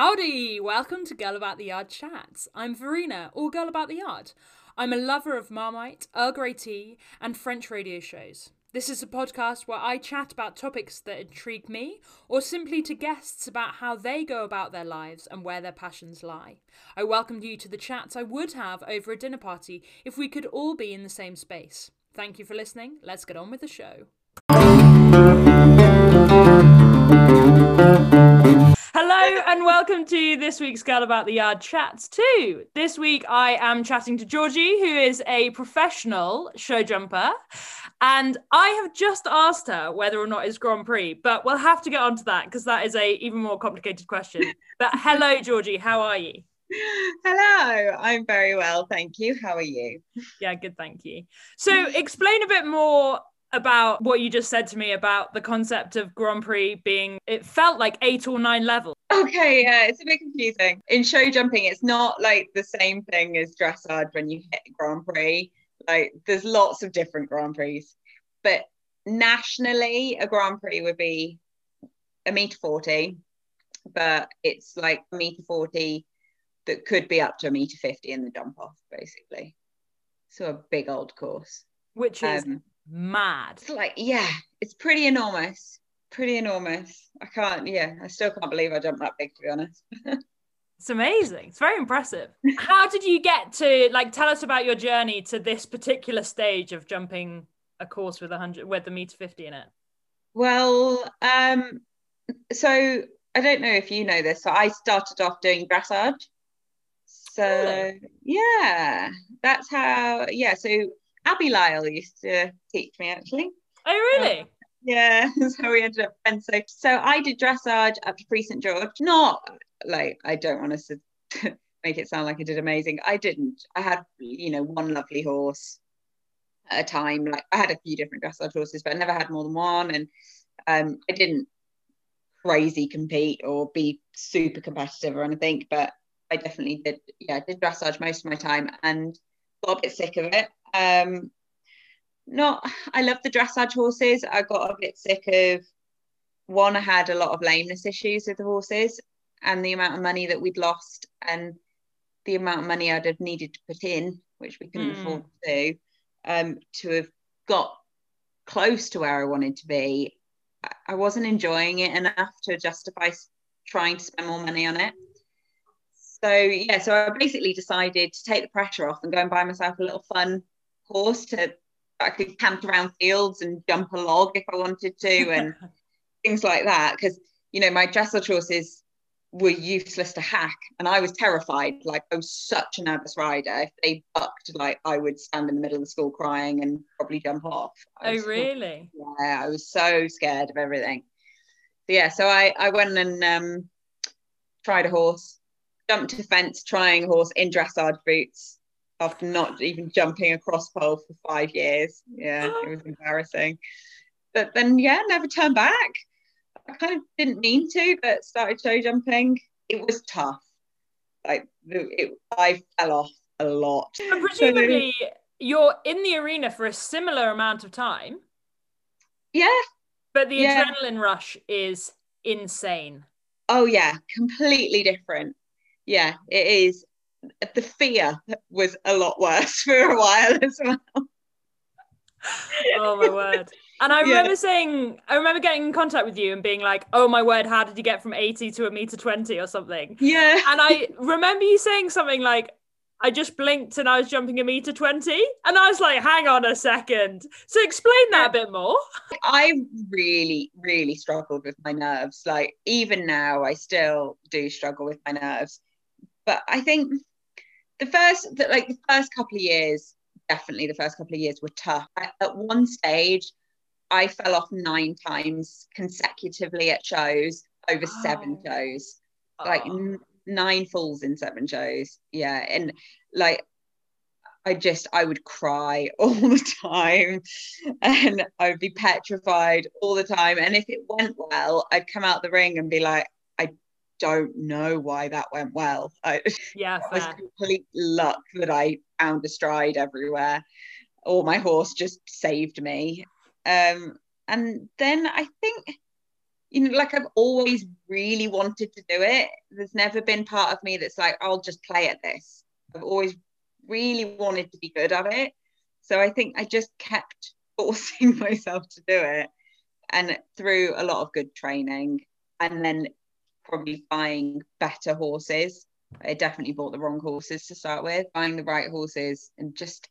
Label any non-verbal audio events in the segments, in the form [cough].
Howdy! Welcome to Girl About the Yard Chats. I'm Verena, or Girl About the Yard. I'm a lover of Marmite, Earl Grey tea, and French radio shows. This is a podcast where I chat about topics that intrigue me, or simply to guests about how they go about their lives and where their passions lie. I welcome you to the chats I would have over a dinner party if we could all be in the same space. Thank you for listening. Let's get on with the show. Hello and welcome to this week's Girl About the Yard Chats 2. This week I am chatting to Georgie, who is a professional show jumper. And I have just asked her whether or not it's Grand Prix, but we'll have to get onto that because that is a even more complicated question. But hello, Georgie, how are you? Hello, I'm very well, thank you. How are you? Yeah, good, thank you. So, explain a bit more about what you just said to me about the concept of Grand Prix being, it felt like eight or nine levels. Okay, yeah, it's a bit confusing. In show jumping, it's not like the same thing as dressage when you hit Grand Prix. Like, there's lots of different Grand Prix, but nationally, a Grand Prix would be a meter 40, but it's like a meter 40 that could be up to a meter 50 in the jump off, basically. So, a big old course. Which is um, mad. It's like, yeah, it's pretty enormous. Pretty enormous. I can't, yeah, I still can't believe I jumped that big, to be honest. [laughs] it's amazing. It's very impressive. How did you get to, like, tell us about your journey to this particular stage of jumping a course with a hundred, with the meter 50 in it? Well, um, so I don't know if you know this. So I started off doing dressage. So yeah, that's how. Yeah, so Abby Lyle used to teach me actually. Oh, really? yeah, [laughs] so we ended up friends. So, so I did dressage up to Prix St George. Not like I don't want to [laughs] make it sound like I did amazing. I didn't. I had you know one lovely horse at a time. Like I had a few different dressage horses, but I never had more than one. And um, I didn't crazy compete or be super competitive or anything, but I definitely did. Yeah, I did dressage most of my time and got a bit sick of it um, not, I love the dressage horses. I got a bit sick of one. I had a lot of lameness issues with the horses, and the amount of money that we'd lost, and the amount of money I'd have needed to put in, which we couldn't mm. afford to do, um, to have got close to where I wanted to be. I wasn't enjoying it enough to justify trying to spend more money on it so yeah so i basically decided to take the pressure off and go and buy myself a little fun horse to I could camp around fields and jump a log if I wanted to and [laughs] things like that. Because you know my dressage horses were useless to hack, and I was terrified. Like I was such a nervous rider. If they bucked, like I would stand in the middle of the school crying and probably jump off. I oh really? Yeah, I was so scared of everything. So, yeah, so I I went and um, tried a horse, jumped a fence, trying a horse in dressage boots after not even jumping a cross pole for five years. Yeah, it [gasps] was embarrassing. But then, yeah, never turned back. I kind of didn't mean to, but started show jumping. It was tough. Like, it, I fell off a lot. And presumably, so, you're in the arena for a similar amount of time. Yeah. But the yeah. adrenaline rush is insane. Oh, yeah, completely different. Yeah, it is the fear was a lot worse [laughs] for a while as well. oh my word. And I remember yeah. saying, I remember getting in contact with you and being like, oh my word, how did you get from 80 to a meter 20 or something? Yeah. And I remember you saying something like, I just blinked and I was jumping a meter 20. And I was like, hang on a second. So explain that a bit more. I really, really struggled with my nerves. Like, even now, I still do struggle with my nerves. But I think the first the, like the first couple of years definitely the first couple of years were tough at one stage i fell off nine times consecutively at shows over oh. seven shows oh. like oh. n- nine falls in seven shows yeah and like I just I would cry [laughs] all the time and I would be petrified all the time and if it went well I'd come out the ring and be like don't know why that went well. I, yeah, it [laughs] was complete luck that I found a stride everywhere, or my horse just saved me. Um, and then I think you know, like I've always really wanted to do it. There's never been part of me that's like, I'll just play at this. I've always really wanted to be good at it. So I think I just kept [laughs] forcing myself to do it. And through a lot of good training and then probably buying better horses. I definitely bought the wrong horses to start with, buying the right horses and just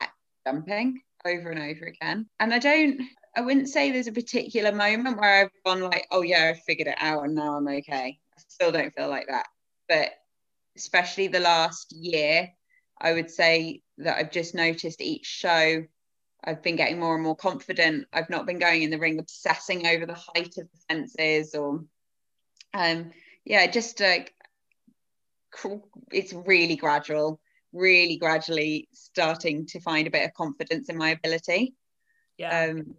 uh, jumping over and over again. And I don't, I wouldn't say there's a particular moment where I've gone like, oh yeah, I figured it out and now I'm okay. I still don't feel like that. But especially the last year, I would say that I've just noticed each show I've been getting more and more confident. I've not been going in the ring obsessing over the height of the fences or um yeah, just like it's really gradual, really gradually starting to find a bit of confidence in my ability. Yeah. Um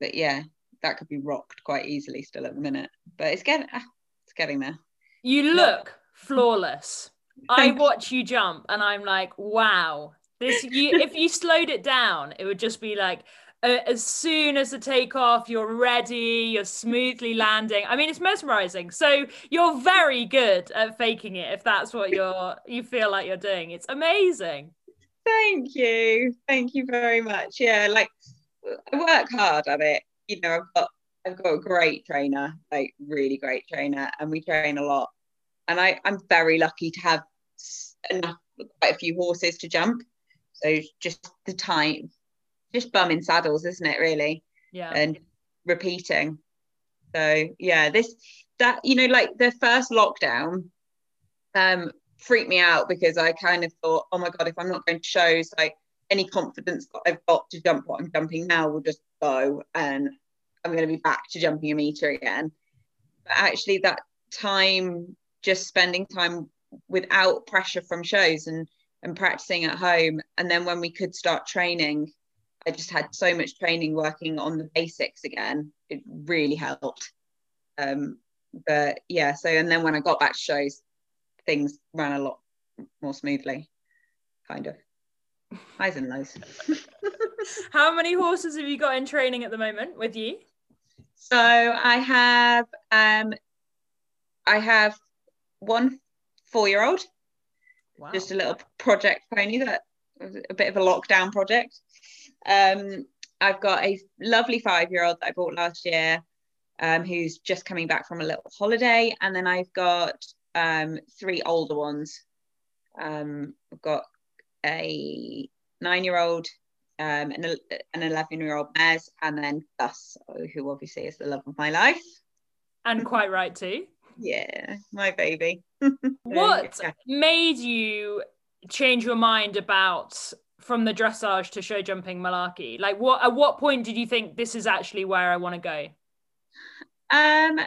but yeah, that could be rocked quite easily still at the minute. But it's getting ah, it's getting there. You look flawless. I watch you jump and I'm like, wow, this you if you slowed it down, it would just be like uh, as soon as the takeoff, you're ready, you're smoothly landing. I mean, it's mesmerizing. So you're very good at faking it if that's what [laughs] you're you feel like you're doing. It's amazing. Thank you. Thank you very much. Yeah, like I work hard at it. You know, I've got I've got a great trainer, like really great trainer, and we train a lot. And I, I'm very lucky to have enough quite a few horses to jump. So just the time, just bumming saddles, isn't it? Really. Yeah. And repeating. So yeah, this that you know, like the first lockdown, um, freaked me out because I kind of thought, oh my god, if I'm not going to shows, like any confidence that I've got to jump what I'm jumping now will just go, and I'm going to be back to jumping a meter again. But actually, that time, just spending time without pressure from shows and and practicing at home. And then when we could start training, I just had so much training working on the basics again. It really helped. Um, but yeah, so and then when I got back to shows, things ran a lot more smoothly, kind of. Highs and lows. [laughs] How many horses have you got in training at the moment with you? So I have um I have one four year old Wow. Just a little project pony that was a bit of a lockdown project. Um, I've got a lovely five year old that I bought last year um, who's just coming back from a little holiday. And then I've got um, three older ones. Um, I've got a nine year old, um, an, an 11 year old Mez, and then Gus, who obviously is the love of my life. And quite right too. yeah, my baby. [laughs] what made you change your mind about from the dressage to show jumping malarkey? Like, what at what point did you think this is actually where I want to go? Um,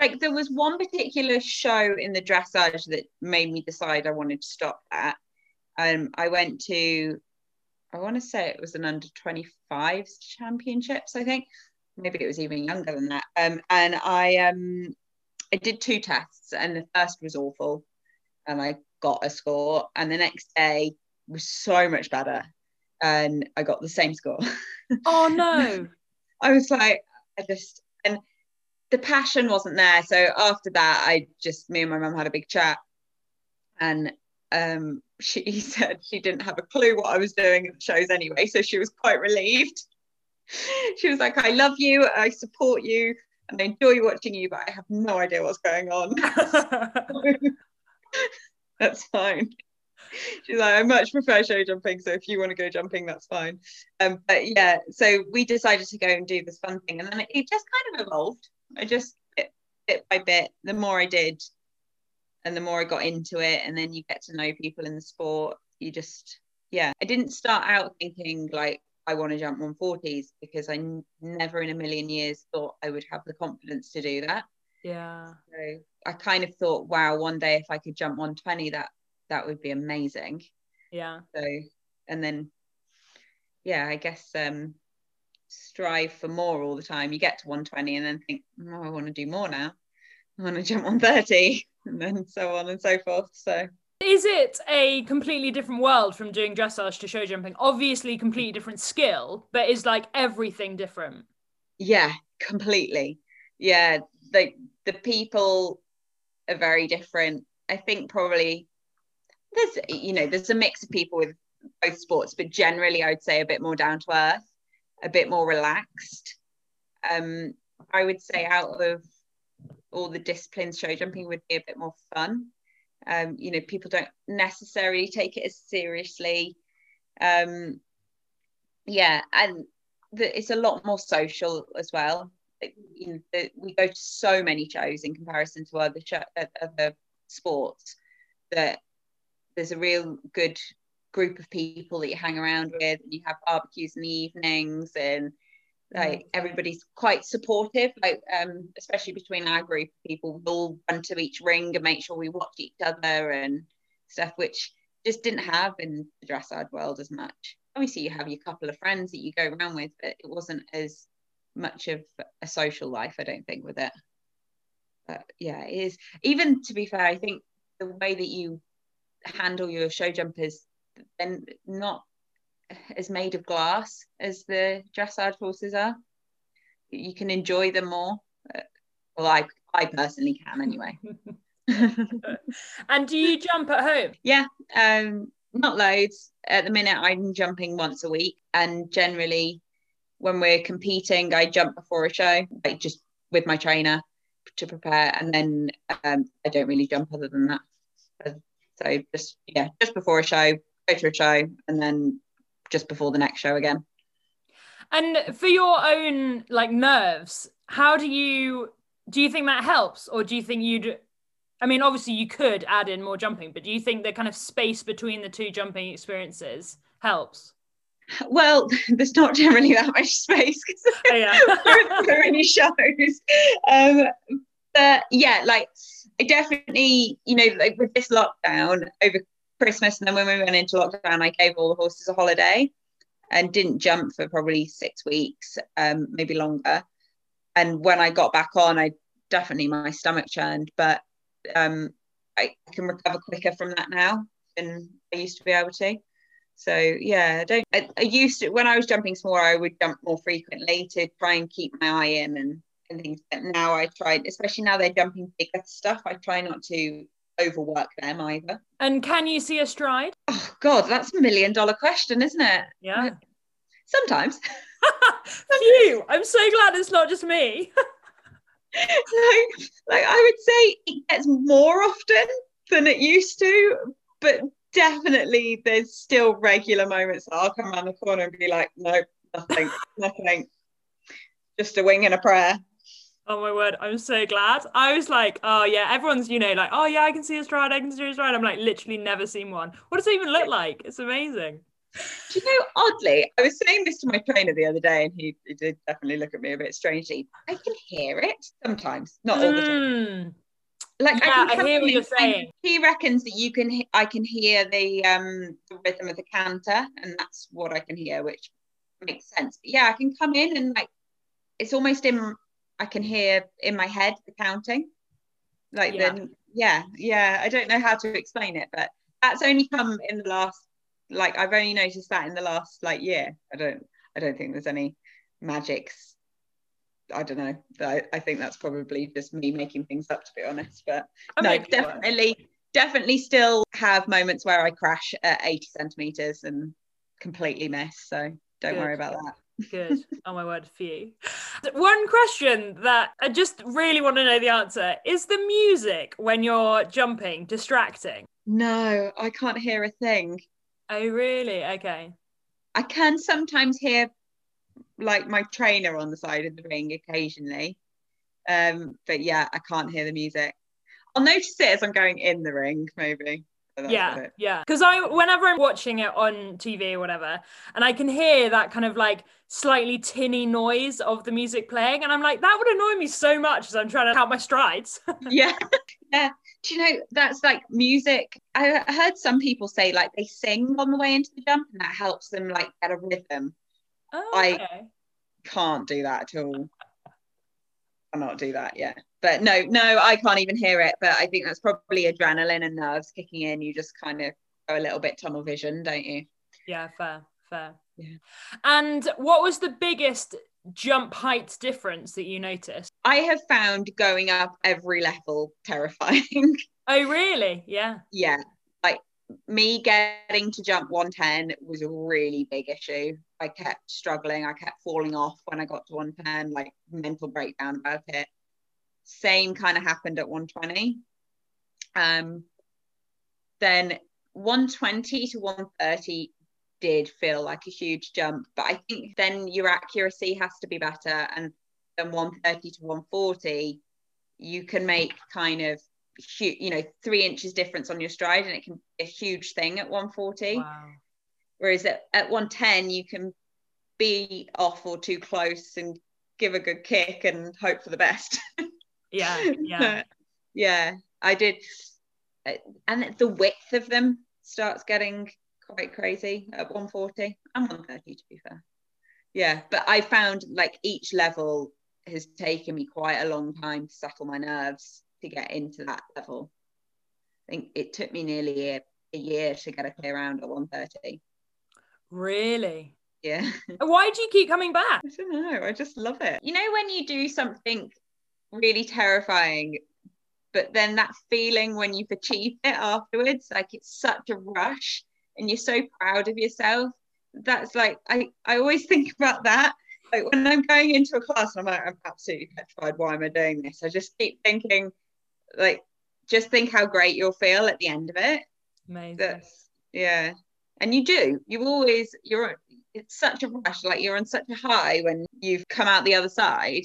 like there was one particular show in the dressage that made me decide I wanted to stop that. Um, I went to, I want to say it was an under 25s championships, I think. Maybe it was even younger than that. Um, and I um I did two tests, and the first was awful, and I got a score, and the next day was so much better, and I got the same score. [laughs] Oh no! I was like, I just and the passion wasn't there. So after that, I just me and my mum had a big chat, and um, [laughs] she said she didn't have a clue what I was doing at the shows anyway, so she was quite relieved. [laughs] She was like, "I love you, I support you, and I enjoy watching you, but I have no idea what's going on. that's fine. She's like, I much prefer show jumping, so if you want to go jumping, that's fine. Um, but yeah, so we decided to go and do this fun thing, and then it, just kind of evolved. I just bit, bit by bit, the more I did, and the more I got into it, and then you get to know people in the sport. You just, yeah, I didn't start out thinking like I want to jump 140s because I n- never in a million years thought I would have the confidence to do that. Yeah. So I kind of thought, wow, one day if I could jump 120, that that would be amazing. Yeah. So and then yeah, I guess um strive for more all the time. You get to 120 and then think, oh, I want to do more now. I want to jump 130 [laughs] and then so on and so forth. So is it a completely different world from doing dressage to show jumping? Obviously, completely different skill, but is like everything different? Yeah, completely. Yeah, the the people are very different. I think probably there's you know there's a mix of people with both sports, but generally I'd say a bit more down to earth, a bit more relaxed. Um, I would say out of all the disciplines, show jumping would be a bit more fun. Um, you know, people don't necessarily take it as seriously. Um, yeah, and the, it's a lot more social as well. You know, the, we go to so many shows in comparison to other show, other sports that there's a real good group of people that you hang around with and you have barbecues in the evenings and like everybody's quite supportive like um especially between our group of people we all run to each ring and make sure we watch each other and stuff which just didn't have in the dressage world as much. Obviously you have your couple of friends that you go around with but it wasn't as much of a social life i don't think with it. But yeah it is. Even to be fair i think the way that you handle your show jumpers then not as made of glass as the dressage horses are. You can enjoy them more. Well, I I personally can anyway. [laughs] and do you jump at home? Yeah, um, not loads. At the minute, I'm jumping once a week, and generally, when we're competing, I jump before a show, like just with my trainer to prepare, and then um, I don't really jump other than that. So just yeah, just before a show, go to a show, and then just before the next show again. And for your own like nerves, how do you do you think that helps or do you think you'd I mean obviously you could add in more jumping, but do you think the kind of space between the two jumping experiences helps? Well, [laughs] there's not generally that much space because oh, yeah. [laughs] there are any [laughs] shows. Um, but yeah, like I definitely, you know, like with this lockdown over Christmas, and then when we went into lockdown, I gave all the horses a holiday and didn't jump for probably six weeks, um, maybe longer. And when I got back on, I definitely my stomach churned, but um, I can recover quicker from that now than I used to be able to. So yeah, I don't. I, I used to when I was jumping smaller, I would jump more frequently to try and keep my eye in and, and things. But now I try, especially now they're jumping bigger stuff. I try not to overwork them either. And can you see a stride? Oh God, that's a million dollar question, isn't it? Yeah. Sometimes. [laughs] [laughs] you. I'm so glad it's not just me. [laughs] like, like I would say it gets more often than it used to, but definitely there's still regular moments that I'll come around the corner and be like, no, nothing, nothing. Just a wing and a prayer. Oh my word, I'm so glad. I was like, oh yeah, everyone's, you know, like, oh yeah, I can see a stride, I can see a stride. I'm like, literally never seen one. What does it even look like? It's amazing. Do you know, oddly, I was saying this to my trainer the other day and he, he did definitely look at me a bit strangely. I can hear it sometimes, not all the time. Mm. Like yeah, I, I hear what you're saying. He reckons that you can, I can hear the um the rhythm of the canter, and that's what I can hear, which makes sense. But yeah, I can come in and like it's almost in I can hear in my head the counting. Like yeah. the yeah, yeah. I don't know how to explain it, but that's only come in the last like I've only noticed that in the last like year. I don't I don't think there's any magics. I don't know. I, I think that's probably just me making things up to be honest. But I no, definitely definitely still have moments where I crash at 80 centimeters and completely miss. So don't Good. worry about that. Good. Oh my word, for you. One question that I just really want to know the answer is the music when you're jumping distracting? No, I can't hear a thing. Oh, really? Okay. I can sometimes hear like my trainer on the side of the ring occasionally. Um, but yeah, I can't hear the music. I'll notice it as I'm going in the ring, maybe yeah, yeah. Because I, whenever I'm watching it on TV or whatever, and I can hear that kind of like slightly tinny noise of the music playing, and I'm like, that would annoy me so much as I'm trying to count my strides. [laughs] yeah, [laughs] yeah. Do you know that's like music? I heard some people say like they sing on the way into the jump, and that helps them like get a rhythm. Oh, okay. I can't do that at all. I cannot do that. Yeah but no, no, I can't even hear it. But I think that's probably adrenaline and nerves kicking in. You just kind of go a little bit tunnel vision, don't you? Yeah, fair, fair. Yeah. And what was the biggest jump height difference that you noticed? I have found going up every level terrifying. [laughs] Oh, really? Yeah. yeah. Like me getting to jump 110 was a really big issue. I kept struggling. I kept falling off when I got to 110, like mental breakdown about it. Same kind of happened at 120. Um, then 120 to 130 did feel like a huge jump, but I think then your accuracy has to be better. And then 130 to 140, you can make kind of you know, three inches difference on your stride, and it can be a huge thing at 140. Wow. Whereas at, at 110, you can be off or too close and give a good kick and hope for the best. [laughs] Yeah. Yeah. [laughs] yeah, I did. Uh, And the width of them starts getting quite crazy at 140 and 130 to be fair. Yeah, but I found like each level has taken me quite a long time to settle my nerves to get into that level. I think it took me nearly a, a year to get a clear round at 130. Really? Yeah. [laughs] Why do you keep coming back? I don't know. I just love it. You know, when you do something really terrifying, but then that feeling when you've achieved it afterwards, like it's such a rush and you're so proud of yourself. That's like, I, I always think about that. Like when I'm going into a class and I'm like, I'm absolutely petrified. Why am I doing this? I just keep thinking, like, just think how great you'll feel at the end of it. Amazing. That's, yeah. And you do. You always, you're, it's such a rush. Like you're on such a high when you've come out the other side.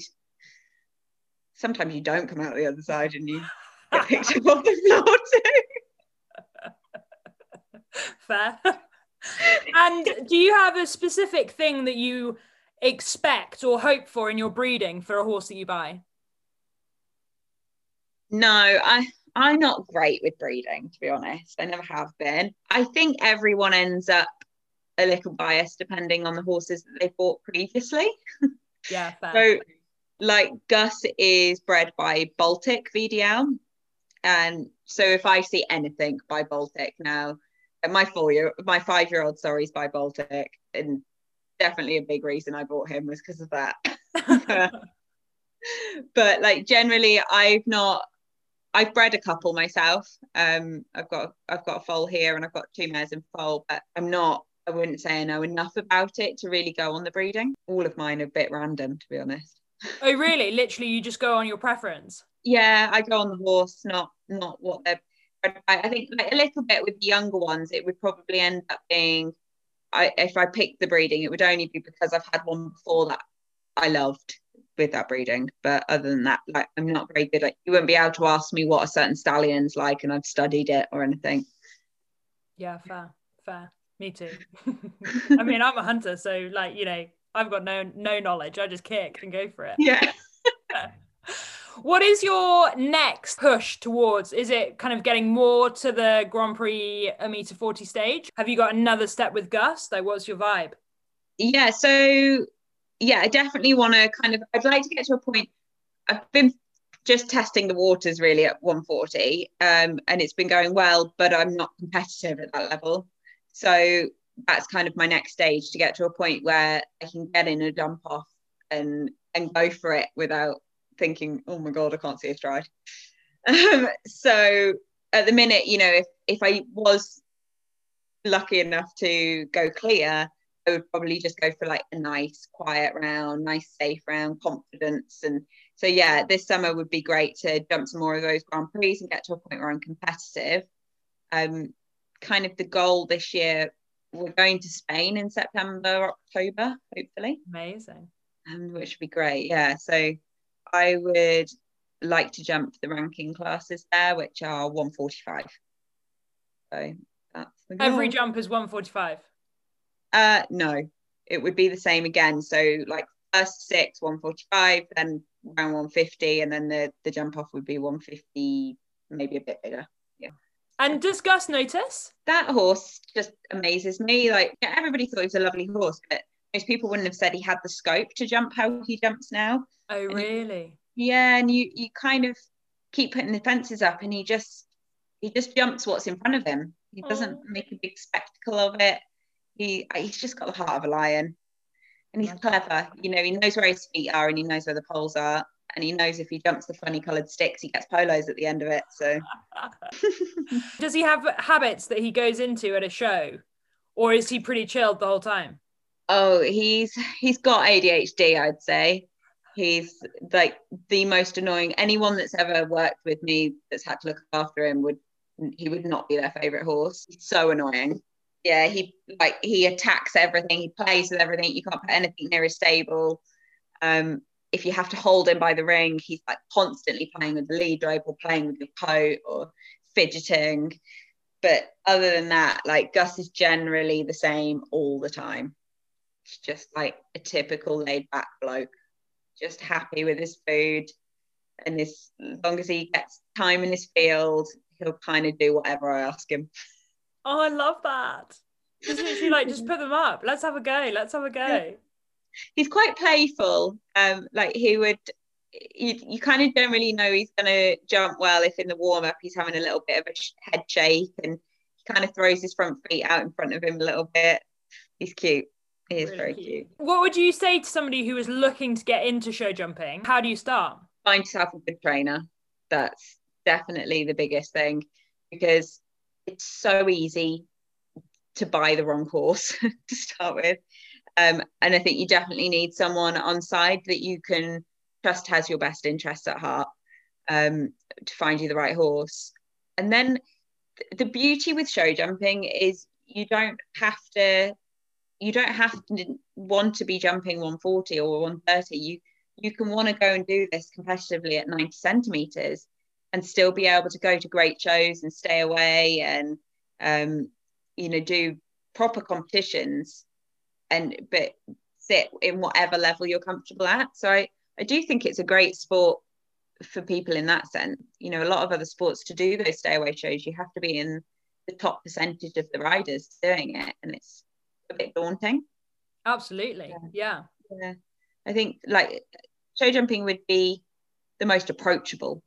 Sometimes you don't come out the other side and you [laughs] get picked up off the floor too. Fair. and do you have a specific thing that you expect or hope for in your breeding for a horse that you buy? No, I I'm not great with breeding, to be honest. I never have been. I think everyone ends up a little biased depending on the horses that they bought previously. Yeah, fair. [laughs] So, like Gus is bred by Baltic VDL, and so if I see anything by Baltic now, my four year, my five year old, sorry, is by Baltic, and definitely a big reason I bought him was because of that. [laughs] but like generally, I've not. I've bred a couple myself. Um, I've got I've got a foal here, and I've got two mares in foal, but I'm not I wouldn't say I know enough about it to really go on the breeding. All of mine are a bit random, to be honest. Oh, really? Literally, you just go on your preference? Yeah, I go on the horse, not not what they're. I think like a little bit with the younger ones, it would probably end up being. I if I picked the breeding, it would only be because I've had one before that I loved with that breeding. But other than that, like I'm not very good like You wouldn't be able to ask me what a certain stallion's like, and I've studied it or anything. Yeah, fair, fair. Me too. [laughs] [laughs] I mean, I'm a hunter, so like you know, I've got no no knowledge. I just kick and go for it. Yeah. [laughs] what is your next push towards? Is it kind of getting more to the Grand Prix a meter forty stage? Have you got another step with Gus? Like, what's your vibe? Yeah. So yeah, I definitely want to kind of. I'd like to get to a point. I've been just testing the waters really at 140, um, and it's been going well, but I'm not competitive at that level. So that's kind of my next stage to get to a point where I can get in a jump off and and go for it without thinking, oh my god, I can't see a stride. Um, so at the minute, you know, if if I was lucky enough to go clear, I would probably just go for like a nice quiet round, nice safe round, confidence. And so yeah, this summer would be great to jump some more of those Grand Prix and get to a point where I'm competitive. Um, kind of the goal this year we're going to Spain in September, October, hopefully. Amazing. Um, which would be great. Yeah. So I would like to jump the ranking classes there, which are 145. So that's. Every jump is 145. Uh no, it would be the same again. So like first six, 145, then round 150, and then the the jump off would be 150, maybe a bit bigger. And does Gus notice? That horse just amazes me. Like yeah, everybody thought he was a lovely horse, but most people wouldn't have said he had the scope to jump how he jumps now. Oh, really? Yeah, and you you kind of keep putting the fences up, and he just he just jumps what's in front of him. He doesn't Oh. make a big spectacle of it. He he's just got the heart of a lion, and And he's clever. You know, he knows where his feet are and he knows where the poles are. And he knows if he jumps the funny coloured sticks, he gets polos at the end of it. So [laughs] Does he have habits that he goes into at a show? Or is he pretty chilled the whole time? Oh, he's he's got ADHD, I'd say. He's like the most annoying. Anyone that's ever worked with me that's had to look after him would he would not be their favorite horse. He's so annoying. Yeah, he like he attacks everything. He plays with everything. You can't put anything near his stable. Um, if you have to hold him by the ring, he's like constantly playing with the lead rope or playing with your coat or fidgeting. But other than that, like Gus is generally the same all the time. He's just like a typical laid back bloke, just happy with his food. And as long as he gets time in his field, he'll kind of do whatever I ask him. Oh, I love that. Just literally like just [laughs] put them up. Let's have a go. Let's have a go. Yeah. He's quite playful. Um, like he would you, you kind of don't really know he's going to jump well if in the warm up he's having a little bit of a head shake and he kind of throws his front feet out in front of him a little bit. He's cute. He is really very cute. cute. What would you say to somebody who is looking to get into show jumping? How do you start? Find yourself a good trainer. That's definitely the biggest thing because it's so easy to buy the wrong horse [laughs] to start with. Um, and I think you definitely need someone on side that you can trust has your best interests at heart um, to find you the right horse. And then th- the beauty with show jumping is you don't have to you don't have to want to be jumping 140 or 130 you you can want to go and do this competitively at 90 centimeters and still be able to go to great shows and stay away and um, you know do proper competitions and but sit in whatever level you're comfortable at. So i i do think it's a great sport for people in that sense. You know a lot of other sports to do those stay away shows you have to be in the top percentage of the riders doing it and it's a bit daunting. Absolutely. Yeah. Yeah, i think like show jumping would be the most approachable.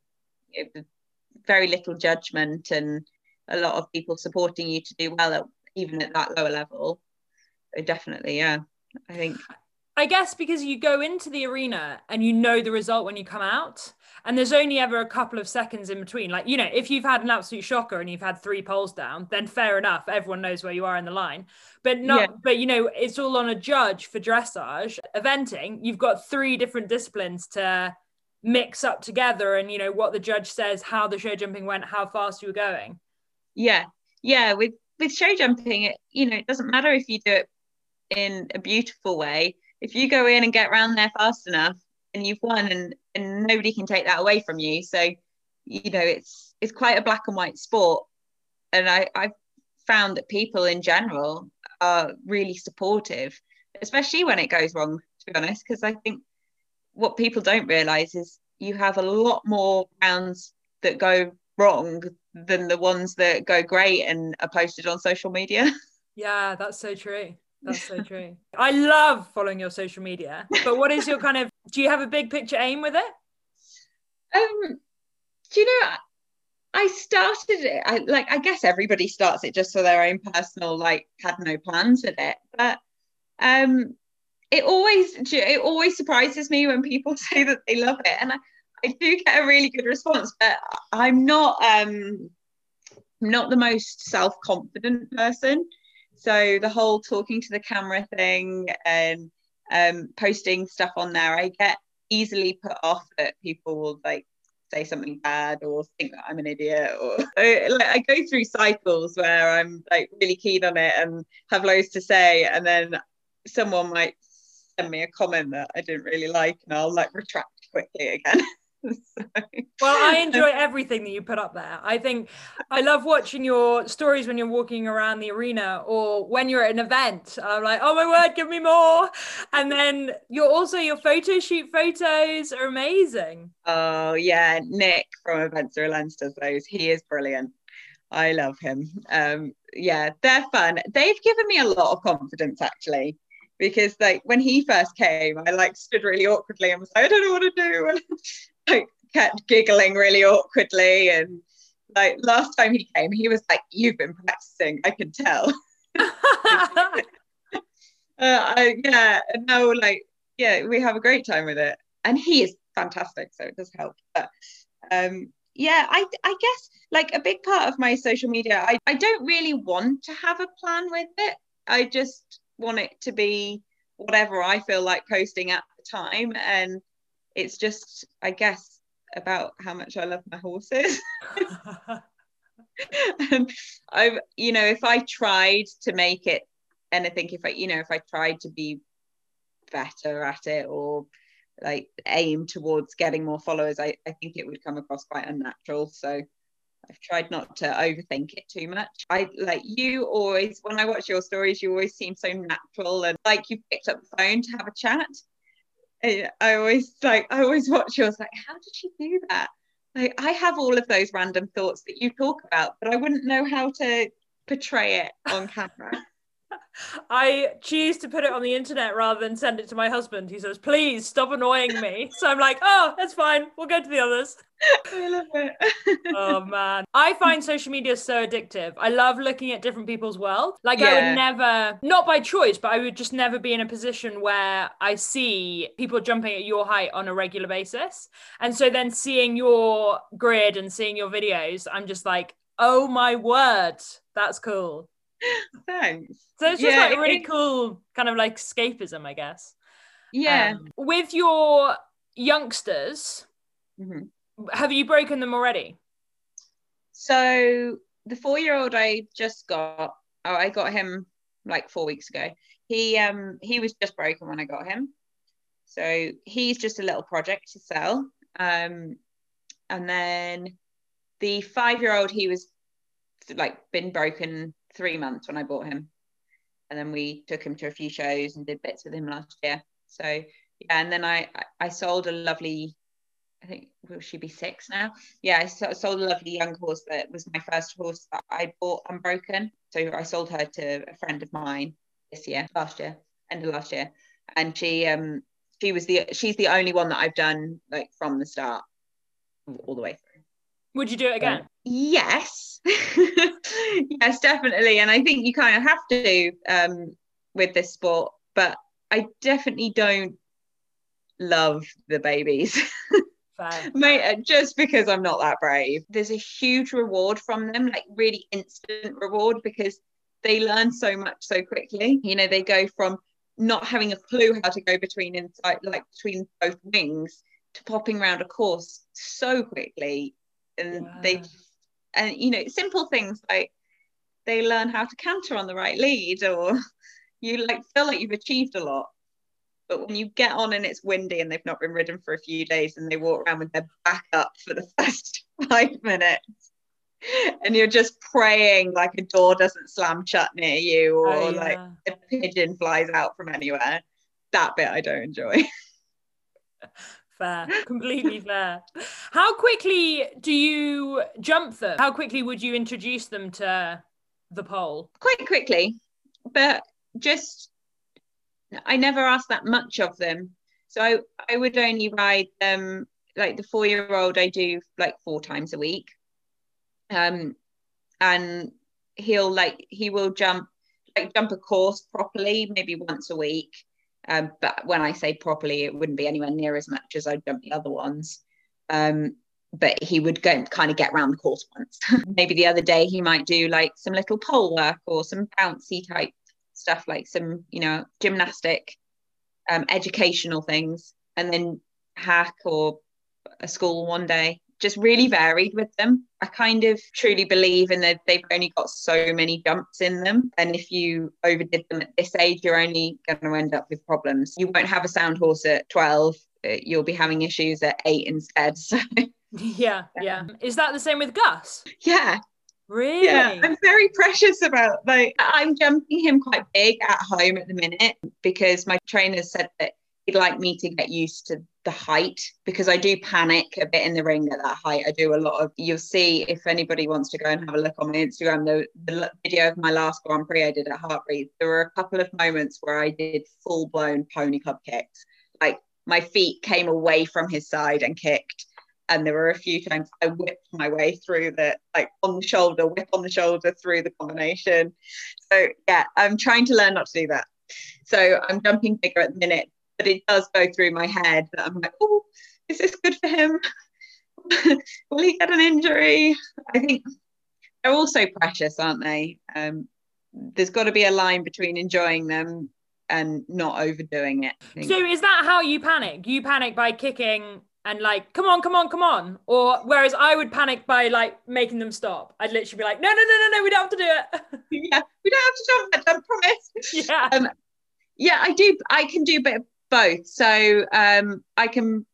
Very little judgment and a lot of people supporting you to do well at, even at that lower level definitely yeah. I think i guess because you go into the arena and you know the result when you come out and there's only ever a couple of seconds in between. Like you know if you've had an absolute shocker and you've had three poles down then fair enough everyone knows where you are in the line. But not yeah. but you know it's all on a judge for dressage eventing you've got three different disciplines to mix up together and you know what the judge says how the show jumping went how fast you were going. Yeah. Yeah with with show jumping it you know it doesn't matter if you do it in a beautiful way if you go in and get around there fast enough and you've won and and nobody can take that away from you so you know it's it's quite a black and white sport and i i've found that people in general are really supportive especially when it goes wrong to be honest because i think what people don't realize is you have a lot more rounds that go wrong than the ones that go great and are posted on social media. [laughs] Yeah, that's so true. That's so true. I love following your social media. But what is your kind of do you have a big picture aim with it? Um do you know I started it I like I guess everybody starts it just for their own personal like had no plans with it. But um it always it always surprises me when people [laughs] say that they love it and I, I do get a really good response but I'm not um I'm not the most self-confident person so the whole talking to the camera thing and um posting stuff on there I get easily put off that people will like say something bad or think that I'm an idiot or [laughs] like I go through cycles where I'm like really keen on it and have loads to say and then someone might send me a comment that I didn't really like, and I'll like retract quickly again. [laughs] so, well, I [laughs] enjoy everything that you put up there. I think I love watching your stories when you're walking around the arena or when you're at an event. I'm like, oh my word, give me more. And then you're also your photo shoot photos are amazing. Oh yeah, Nick from Events Lens does those. He is brilliant. I love him. Um, yeah, they're fun. They've given me a lot of confidence actually because like when he first came, I like stood really awkwardly and was like, I don't know what to do, [laughs] like kept giggling really awkwardly. And like last time he came, he was like, "You've been practicing, I can tell." [laughs] uh, I, yeah, no, like yeah, we have a great time with it, and he is fantastic, so it does help. But um, yeah, I I guess like a big part of my social media, I I don't really want to have a plan with it. I just want it to be whatever I feel like posting at the time, and it's just I guess about how much I love my horses. [laughs] [laughs] and I, you know, if I tried to make it anything, if I, you know, if I tried to be better at it or like aim towards getting more followers, I, I think it would come across quite unnatural. So I've tried not to overthink it too much. I like you always, when I watch your stories, you always seem so natural and like you picked up the phone to have a chat. I always like, I always watch yours like, how did she do that? Like, I have all of those random thoughts that you talk about, but I wouldn't know how to portray it on camera. I choose to put it on the internet rather than send it to my husband. He says, please stop annoying me. So I'm like, oh, that's fine. We'll go to the others. I love it. [laughs] oh man. I find social media so addictive. I love looking at different people's world. Like yeah. I would never, not by choice, but I would just never be in a position where I see people jumping at your height on a regular basis. And so then seeing your grid and seeing your videos, I'm just like, oh my word, that's cool. [laughs] Thanks. So it's just yeah, like really it, cool kind of like escapism, I guess. Yeah. Um, with your youngsters, mm-hmm. have you broken them already? So the four-year-old I just got, oh, I got him like four weeks ago. He um he was just broken when I got him. So he's just a little project to sell. Um, and then the five-year-old, he was like been broken three months when I bought him. And then we took him to a few shows and did bits with him last year. So yeah, and then I I sold a lovely, I think will she be six now? Yeah, I sold a lovely young horse that was my first horse that I bought unbroken. So I sold her to a friend of mine this year, last year, end of last year, and she um she was the she's the only one that I've done like from the start all the way through. Would you do it again? yes. [laughs] yes, definitely. And I think you kind of have to um, with this sport, but I definitely don't love the babies. [laughs] Mate, uh, just because I'm not that brave. There's a huge reward from them, like really instant reward because they learn so much so quickly. You know, they go from not having a clue how to go between inside like between both wings to popping around a course so quickly and yeah. they and you know simple things like they learn how to canter on the right lead or [laughs] you like feel like you've achieved a lot but when you get on and it's windy and they've not been ridden for a few days and they walk around with their back up for the [laughs] first five minutes and you're just praying like a door doesn't slam shut near you oh, or oh, yeah. like a pigeon flies out from anywhere that bit i don't enjoy [laughs] fair completely fair. How quickly do you jump them? How quickly would you introduce them to the pole quite quickly but just i never asked that much of them. So i, I would only ride them like the four year old i do like four times a week. Um and he'll like he will jump like jump a course properly maybe once a week um, but when I say properly, it wouldn't be anywhere near as much as I'd done the other ones. Um, but he would go kind of get around the course once. [laughs] Maybe the other day he might do like some little pole work or some bouncy type stuff, like some, you know, gymnastic, um, educational things, and then hack or a school one day just really varied with them. I kind of truly believe in that they've only got so many jumps in them. And if you overdid them at this age, you're only going to end up with problems. You won't have a sound horse at 12, uh, you'll be having issues at eight instead. [laughs] So. Yeah, yeah. Is that the same with Gus? Yeah, Really? Yeah, I'm very precious about like I'm jumping him quite big at home at the minute because my trainer said that he'd like me to get used to the height because I do panic a bit in the ring at that height. I do a lot of, you'll see if anybody wants to go and have a look on my Instagram, the, the video of my last Grand Prix I did at Hartpury, there were a couple of moments where I did full blown pony club kicks. Like my feet came away from his side and kicked. And there were a few times I whipped my way through the, like on the shoulder, whip on the shoulder through the combination. So yeah, I'm trying to learn not to do that So I'm jumping bigger at the minute, but it does go through my head that I'm like, oh, is this good for him? [laughs] Will he get an injury? I think they're also precious, aren't they? Um, there's got to be a line between enjoying them and not overdoing it. So is that how you panic? You panic by kicking and like, come on, come on, come on. Or whereas I would panic by like making them stop. I'd literally be like, no, no, no, no, no, we don't have to do it. [laughs] yeah, we don't have to jump that jump, promise. Yeah. Um, yeah, I do. I can do a bit of both. So um, I can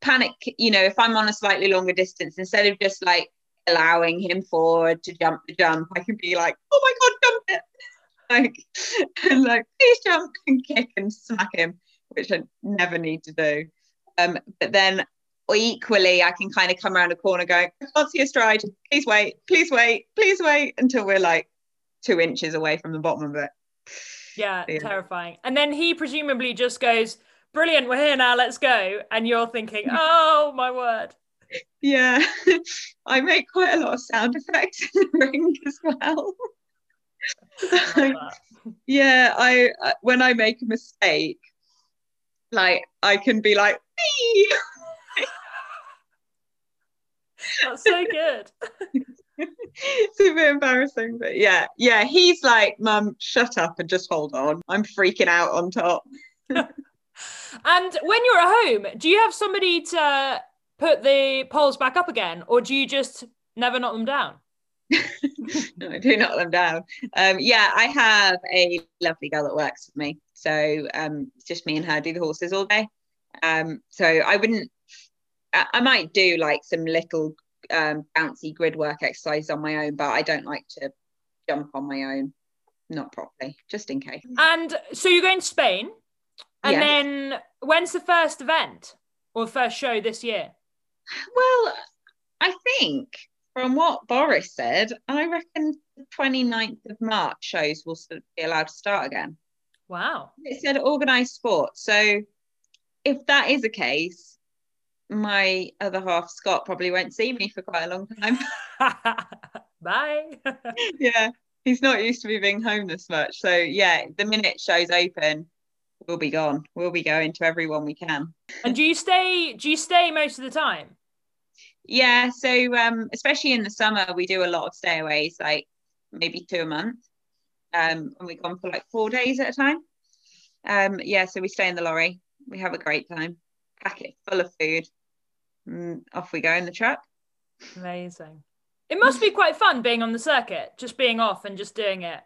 panic, you know, if I'm on a slightly longer distance, instead of just like allowing him forward to jump the jump, I can be like, oh my God, jump it. [laughs] Like, and like, please jump and kick and smack him, which I never need to do. Um, but then equally, I can kind of come around a corner going, I can't see a stride. Please wait, please wait, please wait until we're like two inches away from the bottom of it. Yeah, yeah, terrifying. And then he presumably just goes, Brilliant, we're here now, let's go. And you're thinking, Oh my word. Yeah, [laughs] I make quite a lot of sound effects in the ring as well. [laughs] like, yeah, I uh, when I make a mistake, like I can be like, [laughs] That's so good. It's a bit embarrassing, but yeah, yeah. He's like, "Mum, shut up and just hold on." I'm freaking out on top. [laughs] and when you're at home, do you have somebody to put the poles back up again, or do you just never knock them down? no, I do knock them down. Um, yeah, I have a lovely girl that works with me, so um, it's just me and her do the horses all day. Um, so I wouldn't. I, I might do like some little um, bouncy grid work exercises on my own, but I don't like to jump on my own, not properly, just in case. And so you're going to Spain, and yeah. then when's the first event or first show this year? Well, I think from what Boris said, I reckon the 29th of March shows will be allowed to start again. Wow. It said organised sport. So if that is the case, my other half, Scott, probably won't see me for quite a long time. [laughs] [laughs] Bye. [laughs] yeah. He's not used to me being home this much. So yeah, the minute show's open, we'll be gone. We'll be going to everyone we can. And do you stay do you stay most of the time? Yeah, so um, especially in the summer, we do a lot of stayaways, like maybe two a month. Um, and we've gone for like four days at a time. Um, yeah, so we stay in the lorry. We have a great time. Pack it full of food. And off we go in the truck. Amazing. It must be quite fun being on the circuit, just being off and just doing it.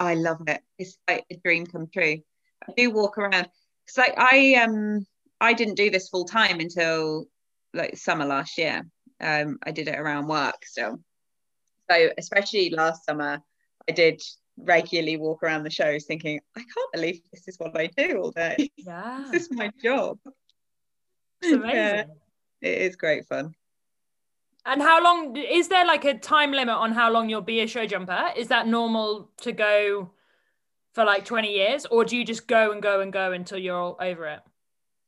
I love it. It's like a dream come true. I do walk around. It's like I um I didn't do this full time until like summer last year um, I did it around work still. So especially last summer, I did regularly walk around the shows thinking, I can't believe this is what I do all day. [laughs] Yeah. this is my job. It's amazing. [laughs] Yeah, it is great fun. And how long is there like a time limit on how long you'll be a show jumper? Is that normal to go for like 20 years or do you just go and go and go until you're all over it?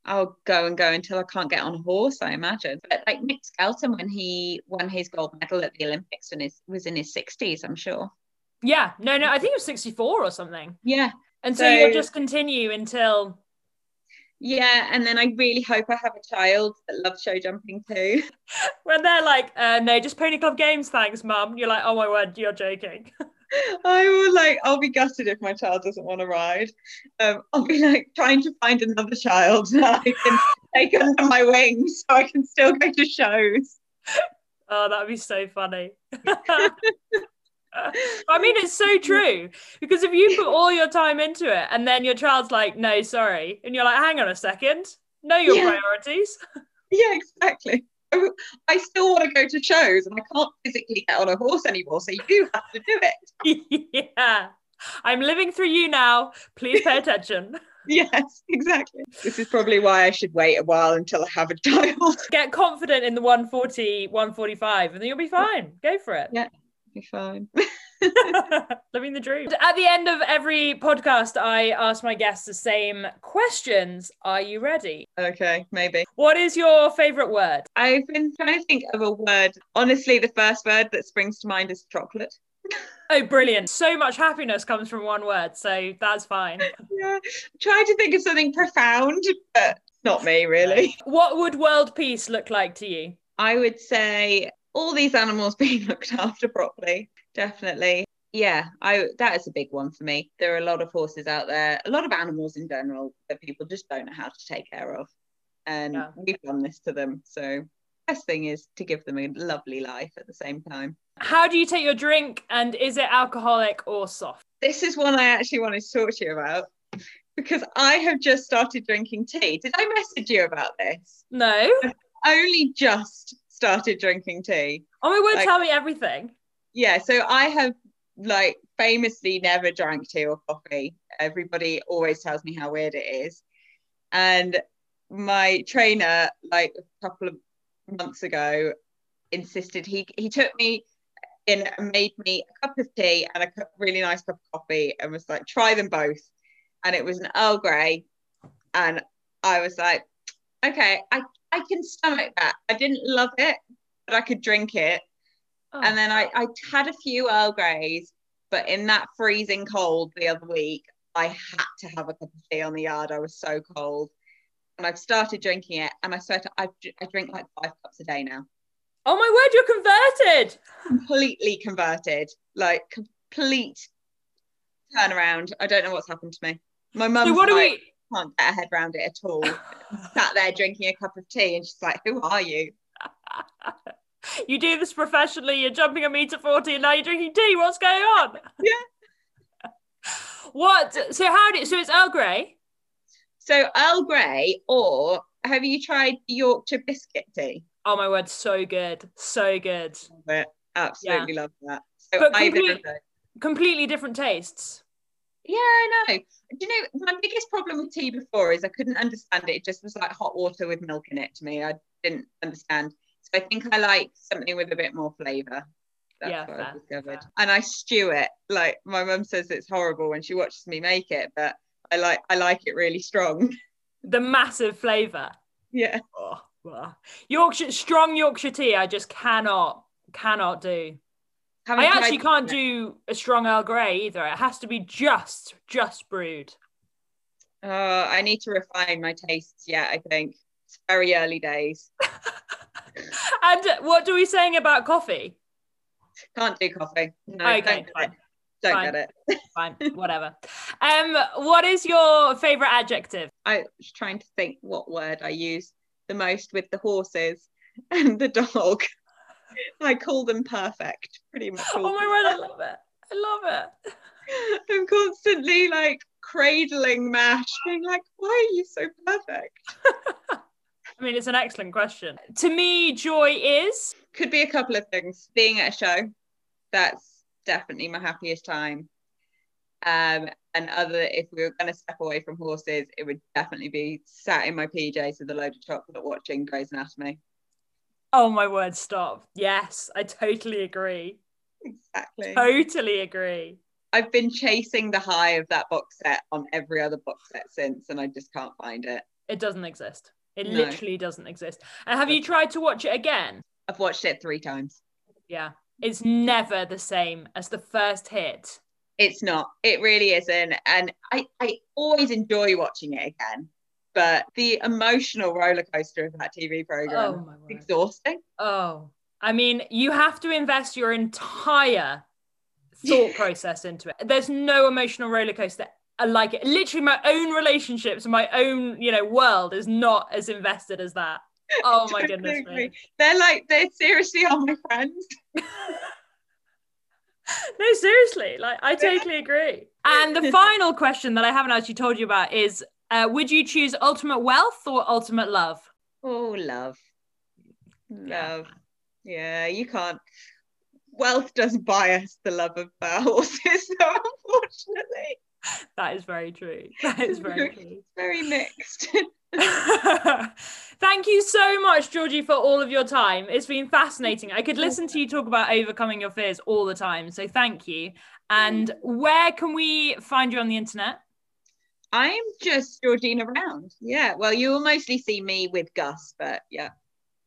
I'll go and go until I can't get on a horse, I imagine. But like Nick Skelton, when he won his gold medal at the Olympics when he was in his 60s, I'm sure. Yeah, no, no, I think it was 64 or something. Yeah. And so, so you'll just continue until. Yeah, and then I really hope I have a child that loves show jumping too. [laughs] when they're like, uh, no, just Pony Club Games, thanks, mum. You're like, oh my word, you're joking. [laughs] I will like I'll be gutted if my child doesn't want to ride. Um, I'll be like trying to find another child [laughs] that I can take under my wings so I can still go to shows. Oh, that'd be so funny. I mean, it's so true because if you put all your time into it and then your child's like, no, sorry, and you're like, hang on a second, know your yeah. priorities. Yeah, exactly. Oh, I still want to go to shows and I can't physically get on a horse anymore. So you do have to do it. [laughs] yeah. I'm living through you now. Please pay [laughs] attention. yes, exactly. This is probably why I should wait a while until I have a child. Get confident in the 140, 145, and then you'll be fine. Go for it. Yeah, be fine. [laughs] [laughs] Living the dream. At the end of every podcast, I ask my guests the same questions. Are you ready? Okay, maybe. What is your favorite word? I've been trying to think of a word. Honestly, the first word that springs to mind is chocolate. [laughs] Oh, brilliant. So much happiness comes from one word, so that's fine. Yeah. Try to think of something profound, but not me, really. What would world peace look like to you? I would say all these animals [laughs] being looked after properly. Definitely. Yeah, I that is a big one for me. There are a lot of horses out there, a lot of animals in general that people just don't know how to take care of. And Yeah. we've done this to them. So best thing is to give them a lovely life at the same time. How do you take your drink and is it alcoholic or soft? This is one I actually wanted to talk to you about because I have just started drinking tea. Did I message you about this? No. Only just started drinking tea. Oh my word, Like- tell me everything. yeah so i have like famously never drank tea or coffee everybody always tells me how weird it is and my trainer like a couple of months ago insisted he he took me in and made me a cup of tea and a really nice cup of coffee and was like try them both and it was an earl grey and i was like okay i i can stomach that i didn't love it but i could drink it Oh. and then I, I had a few Earl Greys, but in that freezing cold the other week, I had to have a cup of tea on the yard. I was so cold. And I've started drinking it, and I swear to, I, I drink like five cups a day now. oh my word, you're converted. Completely converted, like complete turnaround. I don't know what's happened to me. My mum So what do like, we can't get her head around it at all. [laughs] Sat there drinking a cup of tea, and she's like, "Who are you?" [laughs] you do this professionally, you're jumping a meter 40 and now you're drinking tea. What's going on? [laughs] Yeah. What? So how do so it's Earl Grey? So Earl Grey, or have you tried Yorkshire biscuit tea? Oh my word, so good. So good. Love it. Absolutely love that. So But either complete- Completely different tastes. Yeah, I know. Do you know my biggest problem with tea before is I couldn't understand it. It just was like hot water with milk in it to me. I didn't understand. So I think I like something with a bit more flavour. That's Yeah, what fair, I've discovered. fair. And I stew it. Like my mum says it's horrible when she watches me make it, but I like I like it really strong. [laughs] The massive flavour. yeah. Oh, wow. Yorkshire strong Yorkshire tea, I just cannot cannot do. Haven't I actually can't do a strong Earl Grey either. It has to be just just brewed. Uh, I need to refine my tastes yet, I think. It's very early days. [laughs] And what are we saying about coffee? Can't do coffee. No, Okay, don't, get fine. it. don't fine. get it. [laughs] Fine, [laughs] whatever. Um, what is your favorite adjective? I was trying to think what word I use the most with the horses and the dog. [laughs] I call them perfect, pretty much. all Oh my word, I love it. I love it. [laughs] I'm constantly like cradling Mash, being like, why are you so perfect? [laughs] I mean, it's an excellent question. To me, joy is Could be a couple of things. Being at a show, that's definitely my happiest time. Um, and other, if we were going to step away from horses, it would definitely be sat in my PJs with a load of chocolate watching Grey's Anatomy. Oh my word, stop. Yes, I totally agree. Exactly. Totally agree. I've been chasing the high of that box set on every other box set since, and I just can't find it. It doesn't exist. It No. literally doesn't exist. And have you tried to watch it again? I've watched it three times. Yeah. It's never the same as the first hit. It's not. It really isn't. And I, I always enjoy watching it again. But the emotional roller coaster of that TV program Oh exhausting. Oh, I mean, you have to invest your entire thought process into it. There's no emotional roller coaster uh, like it. Literally, my own relationships, my own, you know, world is not as invested as that. [laughs] Oh my goodness me. They're like, they're seriously are my friends. [laughs] [laughs] No, seriously, like I totally agree. And the final question that I haven't actually told you about is uh, would you choose ultimate wealth or ultimate love? Oh, love. Love. Yeah, you can't. Wealth does bias the love of our horses, so [laughs] unfortunately, That is very true. That is very [laughs] true. It's very mixed. [laughs] Thank you so much, Georgie, for all of your time. It's been fascinating. I could listen to you talk about overcoming your fears all the time. So thank you. And where can we find you on the internet? I'm just Georgina Round. Yeah, well, you will mostly see me with Gus, but yeah,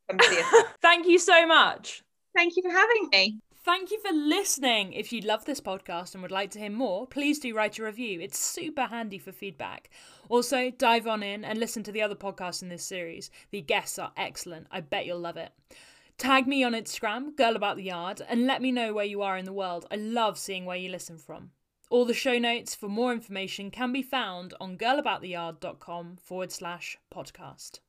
come see us. [laughs] Thank you so much. Thank you for having me. Thank you for listening. If you love this podcast and would like to hear more, please do write a review. It's super handy for feedback. Also, dive on in and listen to the other podcasts in this series. The guests are excellent. I bet you'll love it. Tag me on Instagram, Girl About the Yard, and let me know where you are in the world. I love seeing where you listen from. All the show notes for more information can be found on girlabouttheyard.com forward slash podcast.